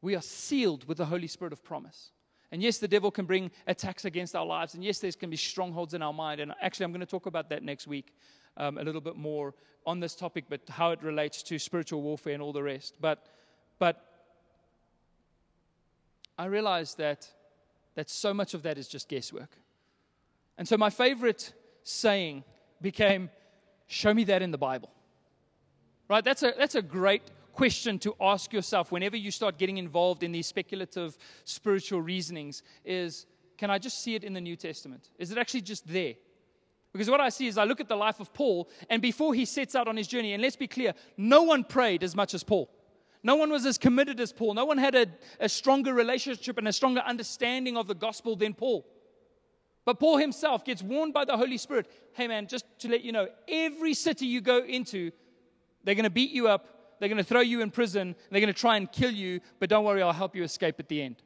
We are sealed with the Holy Spirit of promise. And yes, the devil can bring attacks against our lives. And yes, there can be strongholds in our mind. And actually, I'm going to talk about that next week. um, a little bit more on this topic, but how it relates to spiritual warfare and all the rest. But, but I realized that, that so much of that is just guesswork. And so my favorite saying became, Show me that in the Bible. Right? That's a, that's a great question to ask yourself whenever you start getting involved in these speculative spiritual reasonings is can I just see it in the New Testament? Is it actually just there? Because what I see is I look at the life of Paul, and before he sets out on his journey, and let's be clear, no one prayed as much as Paul. No one was as committed as Paul. No one had a, a stronger relationship and a stronger understanding of the gospel than Paul. But Paul himself gets warned by the Holy Spirit hey, man, just to let you know, every city you go into, they're going to beat you up, they're going to throw you in prison, they're going to try and kill you, but don't worry, I'll help you escape at the end.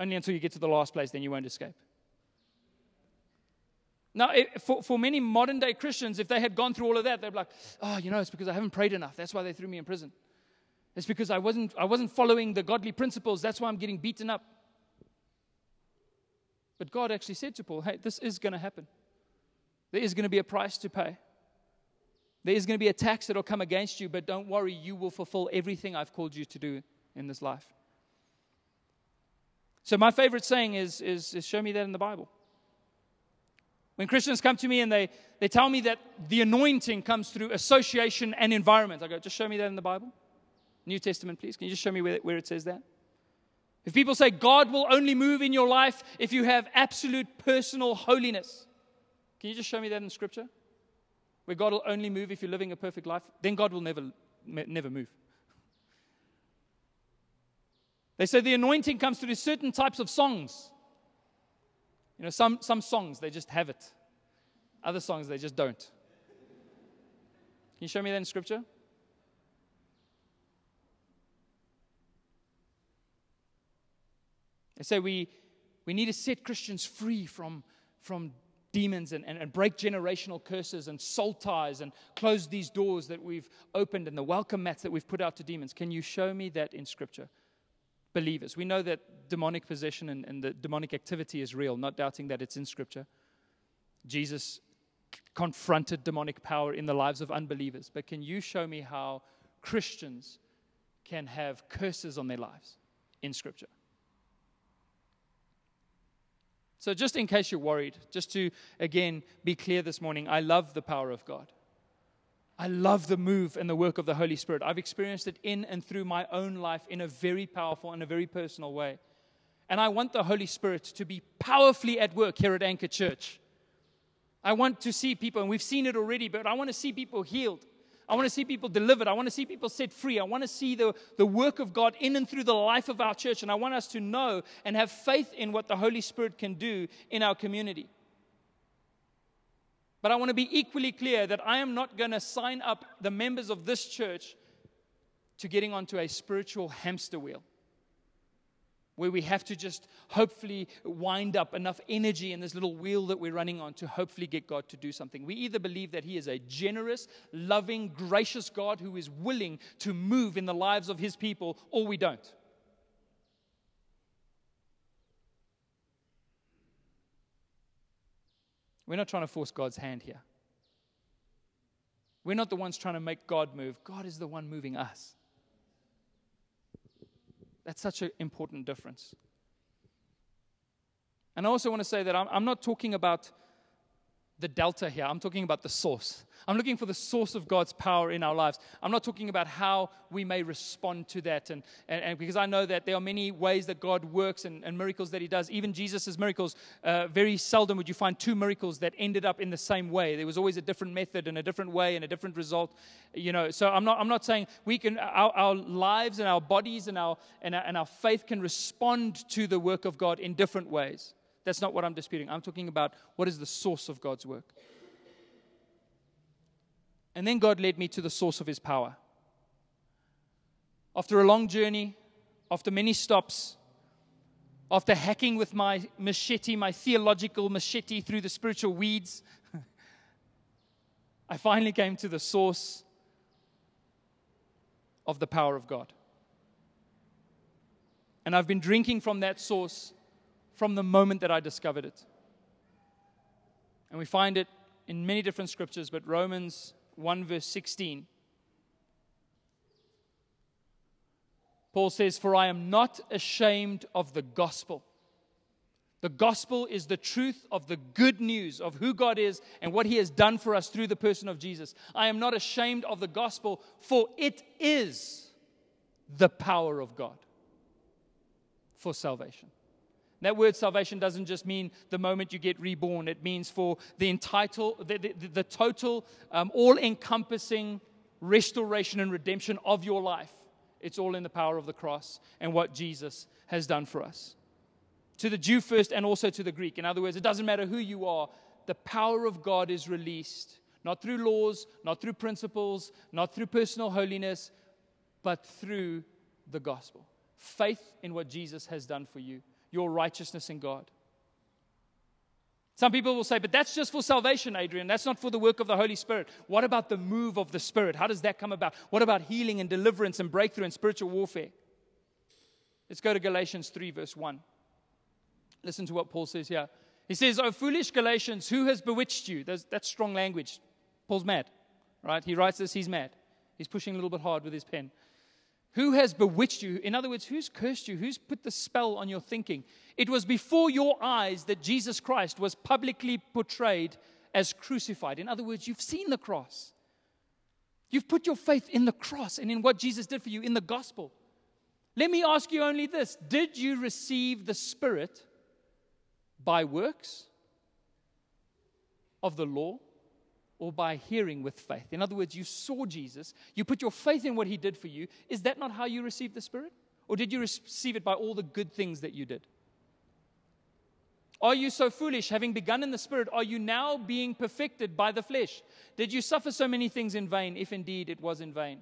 Only until you get to the last place, then you won't escape. Now, for, for many modern day Christians, if they had gone through all of that, they'd be like, oh, you know, it's because I haven't prayed enough. That's why they threw me in prison. It's because I wasn't, I wasn't following the godly principles. That's why I'm getting beaten up. But God actually said to Paul, hey, this is going to happen. There is going to be a price to pay. There is going to be a tax that will come against you, but don't worry, you will fulfill everything I've called you to do in this life. So, my favorite saying is, is, is show me that in the Bible. When Christians come to me and they, they tell me that the anointing comes through association and environment, I go, just show me that in the Bible. New Testament, please. Can you just show me where, where it says that? If people say God will only move in your life if you have absolute personal holiness, can you just show me that in Scripture? Where God will only move if you're living a perfect life, then God will never, never move. They say the anointing comes through certain types of songs. You know, some, some songs, they just have it. Other songs, they just don't. Can you show me that in Scripture? They say we, we need to set Christians free from, from demons and, and, and break generational curses and soul ties and close these doors that we've opened and the welcome mats that we've put out to demons. Can you show me that in Scripture? Believers. We know that demonic possession and, and the demonic activity is real, not doubting that it's in Scripture. Jesus confronted demonic power in the lives of unbelievers. But can you show me how Christians can have curses on their lives in Scripture? So, just in case you're worried, just to again be clear this morning, I love the power of God. I love the move and the work of the Holy Spirit. I've experienced it in and through my own life in a very powerful and a very personal way. And I want the Holy Spirit to be powerfully at work here at Anchor Church. I want to see people, and we've seen it already, but I want to see people healed. I want to see people delivered. I want to see people set free. I want to see the, the work of God in and through the life of our church. And I want us to know and have faith in what the Holy Spirit can do in our community. But I want to be equally clear that I am not going to sign up the members of this church to getting onto a spiritual hamster wheel where we have to just hopefully wind up enough energy in this little wheel that we're running on to hopefully get God to do something. We either believe that He is a generous, loving, gracious God who is willing to move in the lives of His people, or we don't. We're not trying to force God's hand here. We're not the ones trying to make God move. God is the one moving us. That's such an important difference. And I also want to say that I'm, I'm not talking about the delta here. I'm talking about the source. I'm looking for the source of God's power in our lives. I'm not talking about how we may respond to that. And, and, and because I know that there are many ways that God works and, and miracles that He does. Even Jesus' miracles, uh, very seldom would you find two miracles that ended up in the same way. There was always a different method and a different way and a different result. You know, so I'm not, I'm not saying we can, our, our lives and our bodies and our, and, our, and our faith can respond to the work of God in different ways. That's not what I'm disputing. I'm talking about what is the source of God's work. And then God led me to the source of his power. After a long journey, after many stops, after hacking with my machete, my theological machete through the spiritual weeds, I finally came to the source of the power of God. And I've been drinking from that source from the moment that I discovered it. And we find it in many different scriptures, but Romans 1, verse 16. Paul says, For I am not ashamed of the gospel. The gospel is the truth of the good news of who God is and what he has done for us through the person of Jesus. I am not ashamed of the gospel, for it is the power of God for salvation. That word salvation doesn't just mean the moment you get reborn, it means for the, entitled, the, the, the total, um, all encompassing restoration and redemption of your life. It's all in the power of the cross and what Jesus has done for us. To the Jew first and also to the Greek. In other words, it doesn't matter who you are, the power of God is released, not through laws, not through principles, not through personal holiness, but through the gospel. Faith in what Jesus has done for you your righteousness in God. Some people will say, but that's just for salvation, Adrian. That's not for the work of the Holy Spirit. What about the move of the Spirit? How does that come about? What about healing and deliverance and breakthrough and spiritual warfare? Let's go to Galatians 3, verse 1. Listen to what Paul says here. He says, Oh, foolish Galatians, who has bewitched you? That's, that's strong language. Paul's mad, right? He writes this, he's mad. He's pushing a little bit hard with his pen. Who has bewitched you? In other words, who's cursed you? Who's put the spell on your thinking? It was before your eyes that Jesus Christ was publicly portrayed as crucified. In other words, you've seen the cross. You've put your faith in the cross and in what Jesus did for you in the gospel. Let me ask you only this Did you receive the Spirit by works of the law or by hearing with faith. In other words, you saw Jesus, you put your faith in what he did for you. Is that not how you received the Spirit? Or did you receive it by all the good things that you did? Are you so foolish, having begun in the Spirit, are you now being perfected by the flesh? Did you suffer so many things in vain, if indeed it was in vain?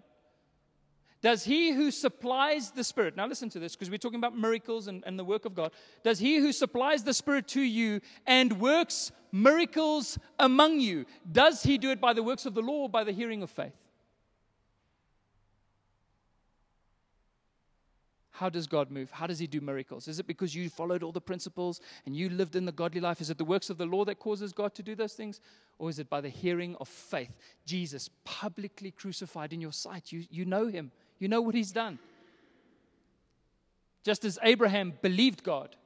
Does he who supplies the Spirit, now listen to this because we're talking about miracles and, and, the work of God. Does he who supplies the Spirit to you and works miracles among you, does he do it by the works of the law or by the hearing of faith? How does God move? How does He do miracles? Is it because you followed all the principles and you lived in the godly life? Is it the works of the law that causes God to do those things? Or is it by the hearing of faith? Jesus publicly crucified in your sight. You, you know Him, you know what He's done. Just as Abraham believed God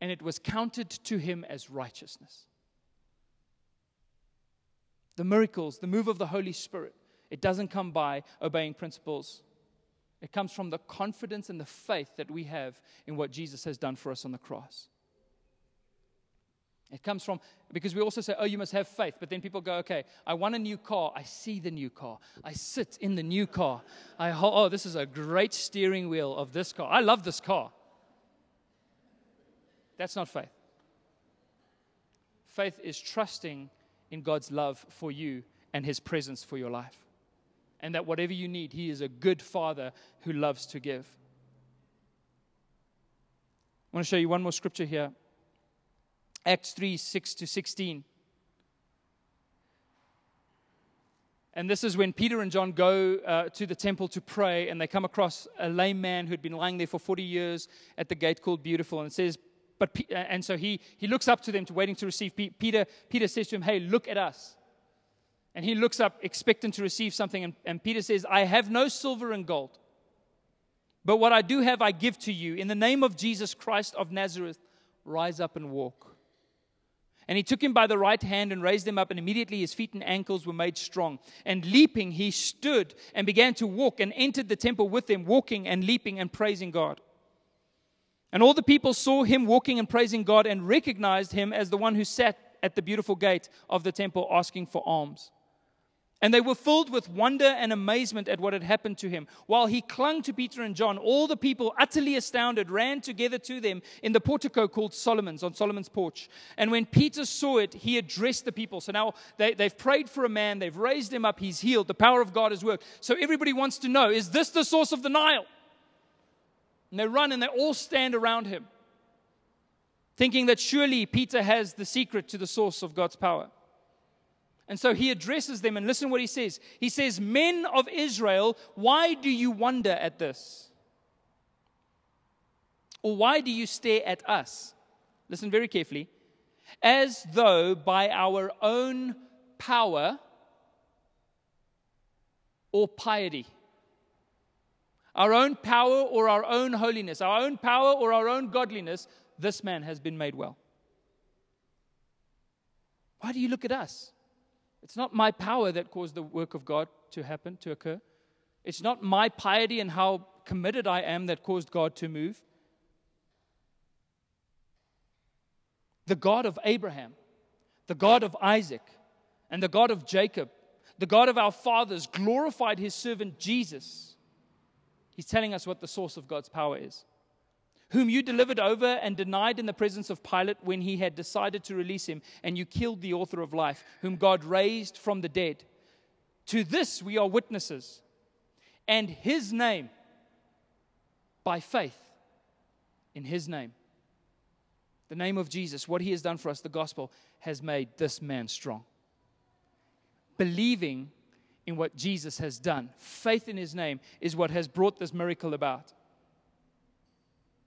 and it was counted to him as righteousness. The miracles, the move of the Holy Spirit, it doesn't come by obeying principles. It comes from the confidence and the faith that we have in what Jesus has done for us on the cross. It comes from, because we also say, oh, you must have faith. But then people go, okay, I want a new car. I see the new car. I sit in the new car. I, oh, this is a great steering wheel of this car. I love this car. That's not faith. Faith is trusting in God's love for you and his presence for your life. And that whatever you need, he is a good father who loves to give. I want to show you one more scripture here. Acts 3 6 to 16. And this is when Peter and John go uh, to the temple to pray, and they come across a lame man who'd been lying there for 40 years at the gate called Beautiful. And it says, but, uh, and so he, he looks up to them, to waiting to receive. Peter, Peter says to him, Hey, look at us. And he looks up, expecting to receive something. And, and Peter says, I have no silver and gold, but what I do have, I give to you. In the name of Jesus Christ of Nazareth, rise up and walk. And he took him by the right hand and raised him up, and immediately his feet and ankles were made strong. And leaping, he stood and began to walk and entered the temple with them, walking and leaping and praising God. And all the people saw him walking and praising God and recognized him as the one who sat at the beautiful gate of the temple asking for alms. And they were filled with wonder and amazement at what had happened to him. While he clung to Peter and John, all the people, utterly astounded, ran together to them in the portico called Solomon's, on Solomon's porch. And when Peter saw it, he addressed the people. So now they, have prayed for a man, they've raised him up, he's healed, the power of God has worked. So everybody wants to know is this the source of the Nile? And they run and they all stand around him, thinking that surely Peter has the secret to the source of God's power. And so he addresses them, and listen what he says. He says, Men of Israel, why do you wonder at this? Or why do you stare at us? Listen very carefully. As though by our own power or piety. Our own power or our own holiness, our own power or our own godliness, this man has been made well. Why do you look at us? It's not my power that caused the work of God to happen, to occur. It's not my piety and how committed I am that caused God to move. The God of Abraham, the God of Isaac, and the God of Jacob, the God of our fathers, glorified his servant Jesus. He's telling us what the source of God's power is. Whom you delivered over and denied in the presence of Pilate when he had decided to release him, and you killed the author of life, whom God raised from the dead. To this we are witnesses. And his name, by faith in his name, the name of Jesus, what he has done for us, the gospel, has made this man strong. Believing in what Jesus has done, faith in his name, is what has brought this miracle about.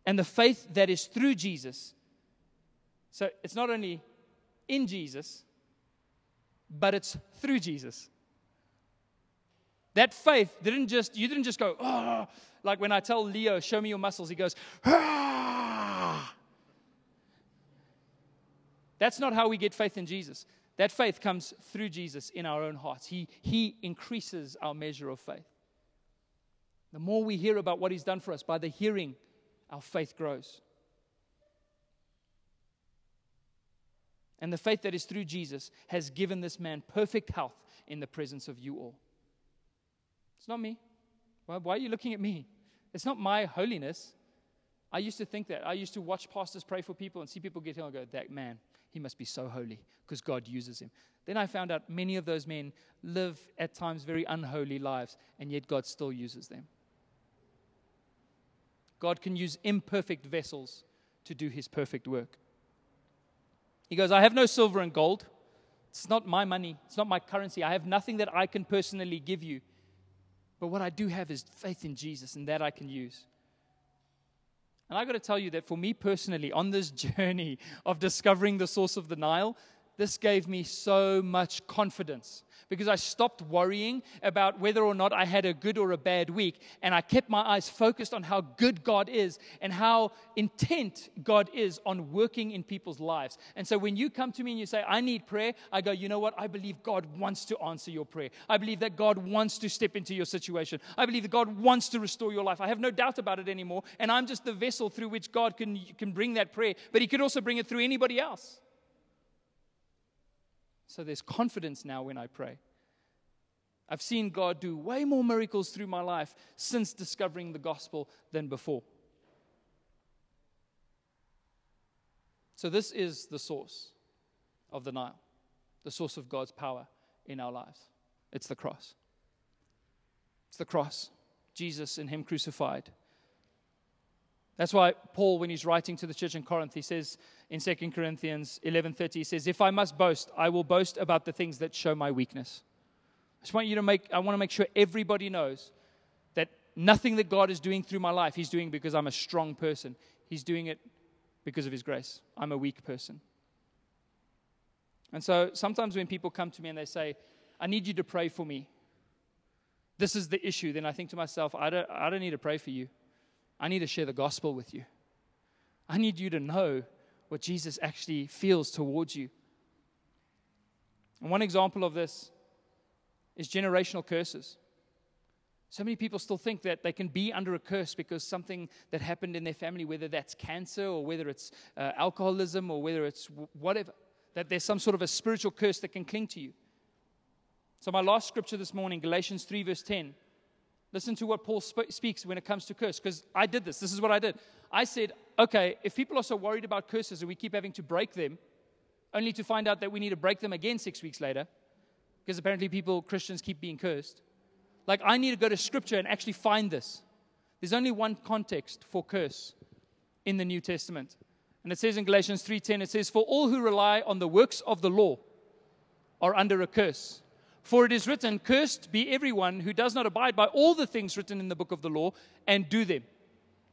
And the faith that is through Jesus. So it's not only in Jesus, but it's through Jesus. That faith didn't just, you didn't just go, oh, like when I tell Leo, show me your muscles, he goes, ah. That's not how we get faith in Jesus. That faith comes through Jesus in our own hearts. He, he increases our measure of faith. The more we hear about what He's done for us, by the hearing, our faith grows. And the faith that is through Jesus has given this man perfect health in the presence of you all. It's not me. Why, why, are you looking at me? It's not my holiness. I used to think that. I used to watch pastors pray for people and see people get healed and go, that man, he must be so holy because God uses him. Then I found out many of those men live at times very unholy lives, and yet God still uses them. God can use imperfect vessels to do his perfect work. He goes, I have no silver and gold. It's not my money, it's not my currency. I have nothing that I can personally give you. But what I do have is faith in Jesus, and that I can use. And I got to tell you that for me personally, on this journey of discovering the source of the Nile, this gave me so much confidence because I stopped worrying about whether or not I had a good or a bad week. And I kept my eyes focused on how good God is and how intent God is on working in people's lives. And so when you come to me and you say, I need prayer, I go, you know what? I believe God wants to answer your prayer. I believe that God wants to step into your situation. I believe that God wants to restore your life. I have no doubt about it anymore. And I'm just the vessel through which God can, can bring that prayer, but He could also bring it through anybody else. So there's confidence now when I pray. I've seen God do way more miracles through my life since discovering the gospel than before. So, this is the source of the Nile, the source of God's power in our lives. It's the cross. It's the cross. Jesus and Him crucified. That's why Paul, when he's writing to the church in Corinth, he says in 2 Corinthians 11:30, he says, "If I must boast, I will boast about the things that show my weakness." I just want you to make, I want to make sure everybody knows that nothing that God is doing through my life, He's doing because I'm a strong person. He's doing it because of His grace. I'm a weak person. And so sometimes when people come to me and they say, I need you to pray for me, this is the issue, then I think to myself, I don't, I don't need to pray for you. I need to share the gospel with you. I need you to know what Jesus actually feels towards you. And one example of this is generational curses. So many people still think that they can be under a curse because something that happened in their family, whether that's cancer or whether it's uh, alcoholism or whether it's whatever, that there's some sort of a spiritual curse that can cling to you. So, my last scripture this morning, Galatians 3, verse 10, Listen to what Paul sp- speaks when it comes to curse, because I did this. This is what I did. I said, okay, if people are so worried about curses and we keep having to break them, only to find out that we need to break them again six weeks later, because apparently people, Christians, keep being cursed. Like, I need to go to scripture and actually find this. There's only one context for curse in the New Testament. And it says in Galatians 3:10 it says for all who rely on the works of the law are under a curse. For it is written, Cursed be everyone who does not abide by all the things written in the book of the law and do them.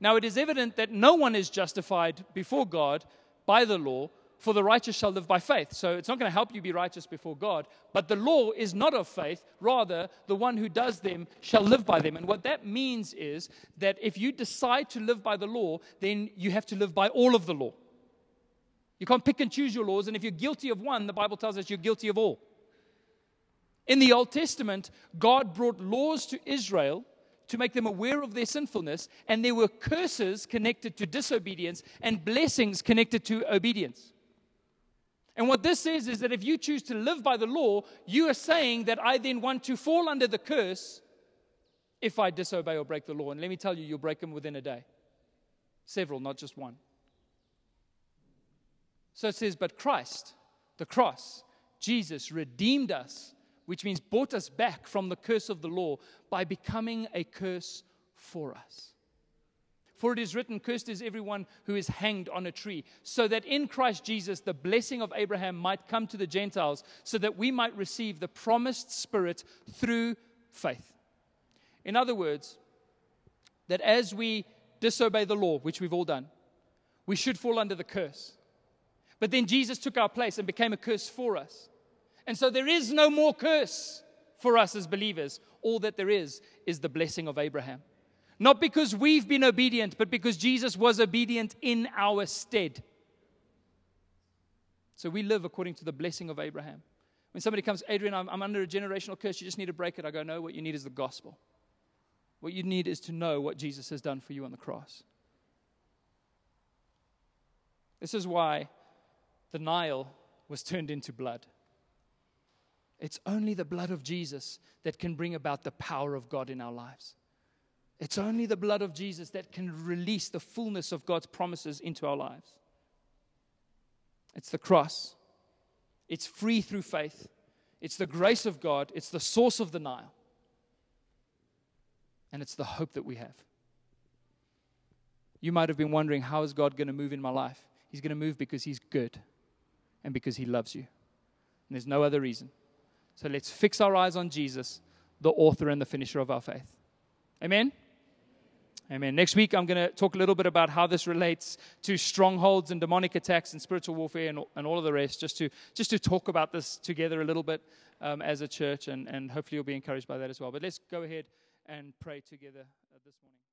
Now it is evident that no one is justified before God by the law, for the righteous shall live by faith. So it's not going to help you be righteous before God. But the law is not of faith. Rather, the one who does them shall live by them. And what that means is that if you decide to live by the law, then you have to live by all of the law. You can't pick and choose your laws. And if you're guilty of one, the Bible tells us you're guilty of all. In the Old Testament, God brought laws to Israel to make them aware of their sinfulness, and there were curses connected to disobedience and blessings connected to obedience. And what this says is that if you choose to live by the law, you are saying that I then want to fall under the curse if I disobey or break the law. And let me tell you, you'll break them within a day. Several, not just one. So it says, But Christ, the cross, Jesus redeemed us, which means bought us back from the curse of the law by becoming a curse for us. For it is written, Cursed is everyone who is hanged on a tree, so that in Christ Jesus the blessing of Abraham might come to the Gentiles, so that we might receive the promised Spirit through faith. In other words, that as we disobey the law, which we've all done, we should fall under the curse. But then Jesus took our place and became a curse for us. And so there is no more curse for us as believers. All that there is is the blessing of Abraham. Not because we've been obedient, but because Jesus was obedient in our stead. So we live according to the blessing of Abraham. When somebody comes, Adrian, I'm, I'm, under a generational curse, you just need to break it. I go, no, what you need is the gospel. What you need is to know what Jesus has done for you on the cross. This is why the Nile was turned into blood. It's only the blood of Jesus that can bring about the power of God in our lives. It's only the blood of Jesus that can release the fullness of God's promises into our lives. It's the cross. It's free through faith. It's the grace of God. It's the source of the Nile. And it's the hope that we have. You might have been wondering, how is God going to move in my life? He's going to move because He's good and because He loves you. And there's no other reason. So let's fix our eyes on Jesus, the author and the finisher of our faith. Amen? Amen. Next week, I'm going to talk a little bit about how this relates to strongholds and demonic attacks and spiritual warfare and, and all of the rest, just to, just to talk about this together a little bit um, as a church, and, and hopefully you'll be encouraged by that as well. But let's go ahead and pray together uh, this morning.